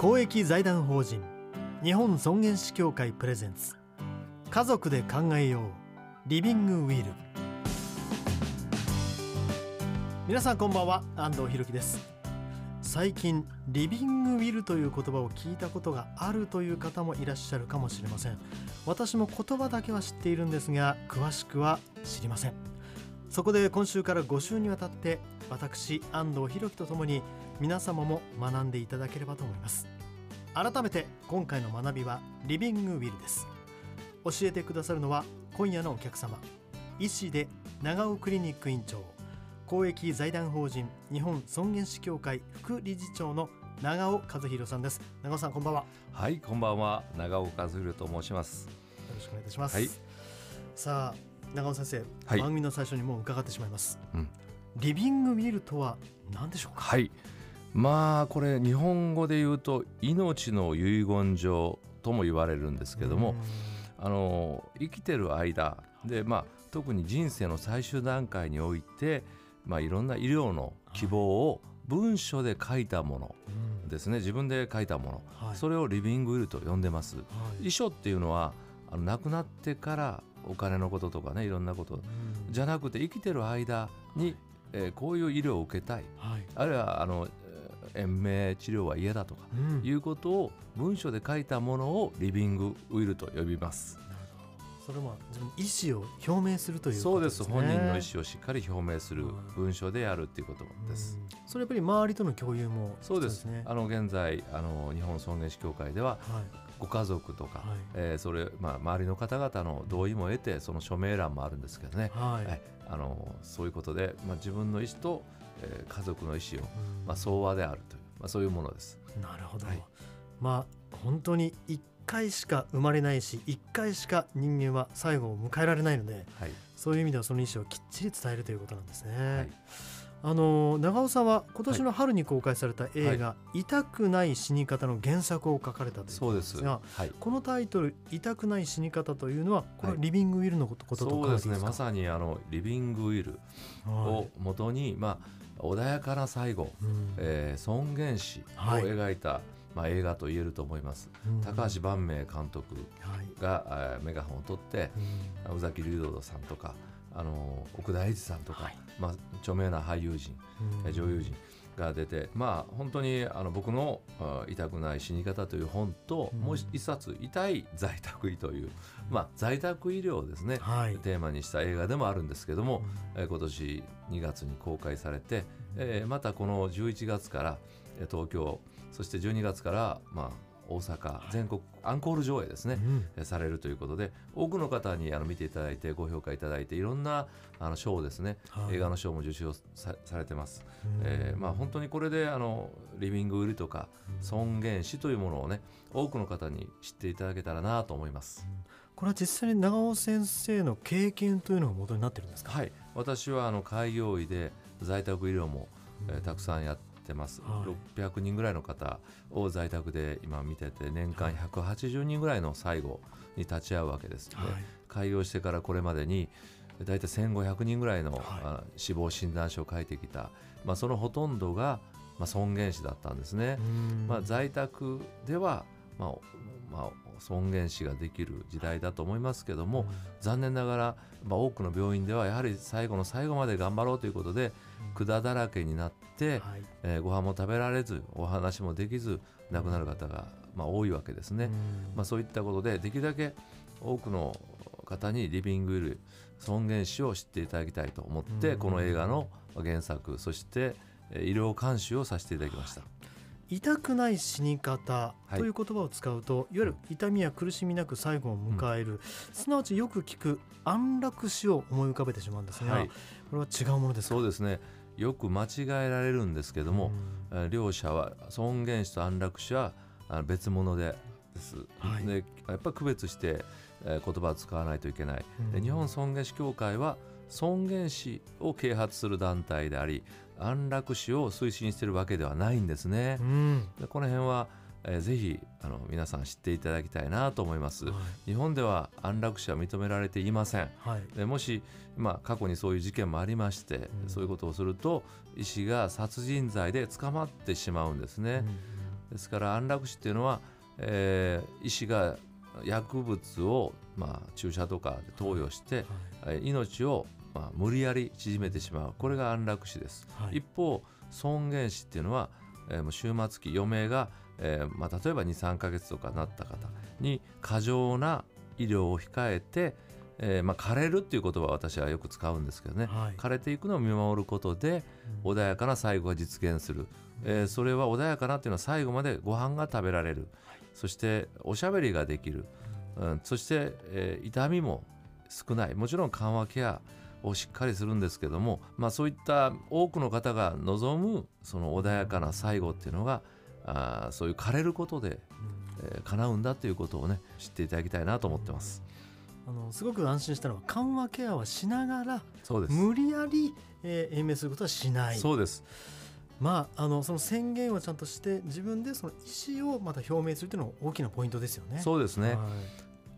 公益財団法人日本尊厳死協会プレゼンツ。家族で考えよう。リビングウィル。皆さんこんばんは安藤博樹です。最近リビングウィルという言葉を聞いたことがあるという方もいらっしゃるかもしれません。私も言葉だけは知っているんですが詳しくは知りません。そこで今週から5週にわたって私安藤博樹とともに皆様も学んでいただければと思います。改めて今回の学びはリビングウィルです。教えてくださるのは今夜のお客様。医師で長尾クリニック院長公益財団法人日本尊厳死協会副理事長の長尾和弘さんです。長尾さんこんばんは。よはい、こんばんは。長尾和弘と申します。ろしくお願いいたします、はい。さあ長尾先生、はい。番組の最初にもう伺ってしまいます、うん。リビングウィルとは何でしょうか？はい。まあこれ日本語で言うと命の遺言状とも言われるんですけども、あの生きてる間でまあ特に人生の最終段階においてまあいろんな医療の希望を文書で書いたものですね。自分で書いたもの、はい。それをリビングウィルと呼んでます。はい。遺書っていうのはあの亡くなってからお金のこととかねいろんなこと。うん。じゃなくて生きてる間に、えーこういう医療を受けたい。はい。あるいはあのえー延命治療は嫌だとかうん。いうことを文書で書いたものをリビングウィルと呼びます。なるほどそれは自分の意思を表明するというそうです。本人の意思をしっかり表明するはい文書でやるっていうことです。うん。それやっぱり周りとの共有もそうです。ねあの現在あの日本尊厳死協会でははいご家族とか、はい。えーそれ、まあ、周りの方々の同意も得てその署名欄もあるんですけどね、はい。はい。あのそういうことで、まあ、自分の意思と、えー家族の意思を、うん。まあ、相和であるという、まあ、そういうものです。なるほど、はい。まあ本当に一回しか生まれないし一回しか人間は最後を迎えられないのではい。そういう意味ではその意思をきっちり伝えるということなんですね、はいあの長尾さんは今年の春に公開された映画「痛くない死に方」の原作を書かれたというそうです。がはい。このタイトル「痛くない死に方」というのはこれははいリビングウィルのことこととそうですね。か？まさにあのリビングウィルをもとに、まあ穏やかな最後、うん。えー尊厳死をはい。描いた、まあ映画と言えると思います。うん。高橋万明監督はい。が、えーメガホンを取って、うん。宇崎竜童さんとか、あの奥田英二さんとか、はい。まあ著名な俳優陣、うん。女優陣が出て、まあ本当にあの僕のあ痛くない死に方という本と、うん。もう一冊痛い在宅医という、まあ在宅医療をですね、はい。テーマにした映画でもあるんですけども、えー今年2月に公開されて、えーまたこの11月からえー東京そして12月からまあ大阪全国アンコール上映ですね、うん。えーされるということで多くの方にあの見ていただいてご評価いただいていろんなあの賞をですね、はい。映画の賞も受賞さされてます、うん。えーまあ、本当にこれであのリビング売りとか尊厳死というものをね多くの方に知っていただけたらなと思います。これは実際に長尾先生の経験というのが元になってるんですか、はい、私はあの開業医で在宅医療も、えーたくさんやってます、は600人ぐらいの方を在宅で今見てて年間180人ぐらいの最後に立ち会うわけです、ではい。開業してからこれまでに大体1500人ぐらいの、はい。あ死亡診断書を書いてきた、まあ、そのほとんどが、まあ、尊厳死だったんですね、うん。まあ、在宅では、まあまあ、尊厳死ができる時代だと思いますけども、残念ながら、まあ、多くの病院ではやはり最後の最後まで頑張ろうということで管だらけになって、はい。えーご飯も食べられずお話もできず亡くなる方が、まあ、多いわけですね、うん。まあ、そういったことでできるだけ多くの方にリビングウィル尊厳死を知っていただきたいと思って、うん。この映画の原作そしてえー医療監修をさせていただきました。痛くない死に方はい。という言葉を使うと、い、わゆる痛みや苦しみなく最後を迎える、すなわちよく聞く安楽死を思い浮かべてしまうんですが、はい。これは違うものですか？そうですね。よく間違えられるんですけども、うん。えー両者は尊厳死と安楽死は別物でです、はい。でやっぱり区別して、えー言葉を使わないといけない、でうん。日本尊厳死協会は尊厳死を啓発する団体であり安楽死を推進しているわけではないんですね。う、ん。でこの辺は、えーぜひあの皆さん知っていただきたいなと思います、はい。日本では安楽死は認められていません。はい。でもし、まあ、過去にそういう事件もありまして、うん。そういうことをすると医師が殺人罪で捕まってしまうんですね、ですから安楽死っていうのは、えー医師が薬物を、まあ、注射とかで投与して、えー命を、まあ、無理やり縮めてしまう。これが安楽死です。はい。一方尊厳死っていうのは、えーもう終末期余命が、えーまあ、例えば23ヶ月とかなった方に過剰な医療を控えて、えーまあ、枯れるっていう言葉は私はよく使うんですけどね、はい。枯れていくのを見守ることで穏やかな最後が実現する、えーそれは穏やかなっていうのは最後までご飯が食べられる、そしておしゃべりができる、うん、そして、えー痛みも少ない。もちろん緩和ケアをしっかりするんですけども、まあ、そういった多くの方が望むその穏やかな最後っていうのがあーそういう枯れることで、えー叶うんだということをね知っていただきたいなと思ってます。あのすごく安心したのは緩和ケアはしながらそうです。無理やり、えー延命することはしない。そうです。まああのその宣言をちゃんとして自分でその意思をまた表明するというのが大きなポイントですよね。そうですね、はい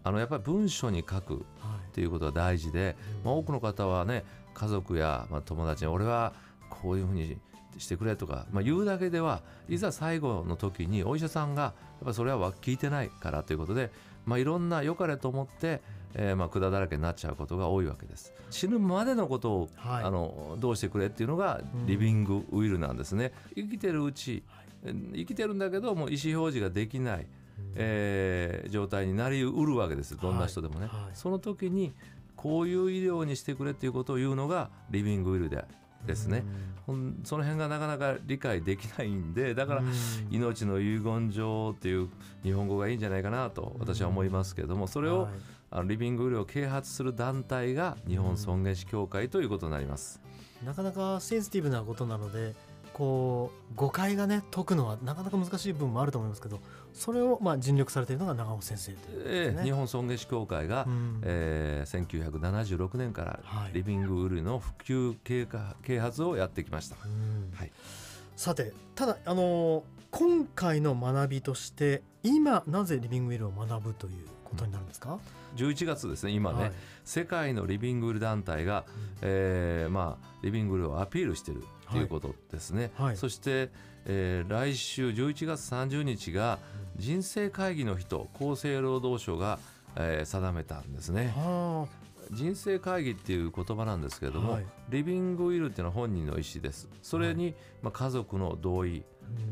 あのやっぱり文書に書くはい。っていうことが大事で、まあ、多くの方はね家族や、まあ、友達に俺はこういうふうにしてくれとか、まあ、言うだけではいざ最後の時にお医者さんがやっぱそれは聞いてないからということで、まあ、いろんな良かれと思って、えーまあ管だらけになっちゃうことが多いわけです。死ぬまでのことを、はい。あのどうしてくれっていうのがうん。リビングウィルなんですね。生きてるうちはい。生きてるんだけどもう意思表示ができないえー状態になりうるわけですどんな人でもね、はい。はいその時にこういう医療にしてくれっていうことを言うのがリビングウィルでですね、ほんその辺がなかなか理解できないんでだからうん。命の遺言状っていう日本語がいいんじゃないかなと私は思いますけどもそれをはい。あのリビングウィルを啓発する団体が日本尊厳死協会ということになります。なかなかセンシティブなことなのでこう誤解がね解くのはなかなか難しい部分もあると思いますけどそれをまあ尽力されているのが長尾先生というね。ええ日本尊厳死協会が、うんえー1976年からはいリビングウィルの普及啓発啓発をやってきました。うんはいさてただあのー今回の学びとして今なぜリビングウィルを学ぶということになるんですか、11月ですね今ね、はい。世界のリビングル団体が、えーまあ、リビングルをアピールしてるということですね、はい。そして、えー来週11月30日が人生会議の日と厚生労働省が、えー定めたんですね。は人生会議っていう言葉なんですけれども、はい。リビングウィルっていうのは本人の意思です。それに、まあ、家族の同意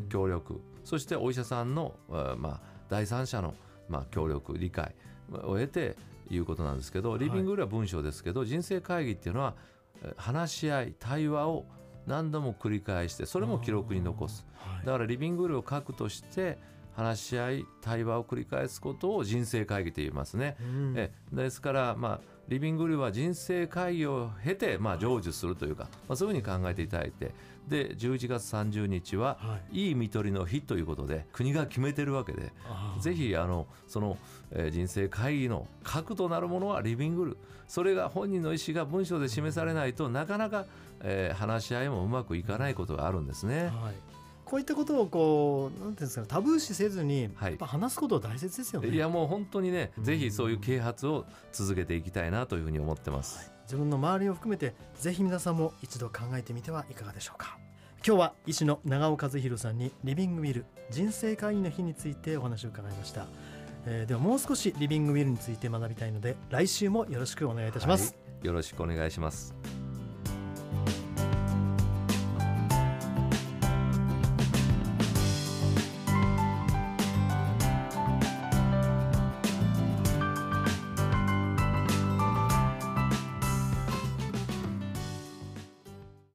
協力そしてお医者さんの、あまあ、第三者の、まあ、協力理解を得ていうことなんですけどリビングルは文章ですけど、人生会議っていうのはえ話し合い対話を何度も繰り返してそれも記録に残す。はい。だからリビングウィルを書くとして話し合い対話を繰り返すことを人生会議と言いますね。うん。えですから、まあ、リビングルは人生会議を経て、まあ、成就するというか、まあ、そういうふうに考えていただいてで11月30日ははい。いい看取りの日ということで国が決めてるわけでぜひあのその、えー人生会議の核となるものはリビングル。それが本人の意思が文章で示されないとなかなか、えー話し合いもうまくいかないことがあるんですね。はいこういったことをこうなんていうんですかタブー視せずに、はい。やっぱ話すことは大切ですよね。いやもう本当にねうん。ぜひそういう啓発を続けていきたいなというふうに思ってます。自分の周りを含めてぜひ皆さんも一度考えてみてはいかがでしょうか。今日は医師の長尾和弘さんにリビングウィル人生会議の日についてお話を伺いました、えーではもう少しリビングウィルについて学びたいので来週もよろしくお願いいたします、はい。よろしくお願いします。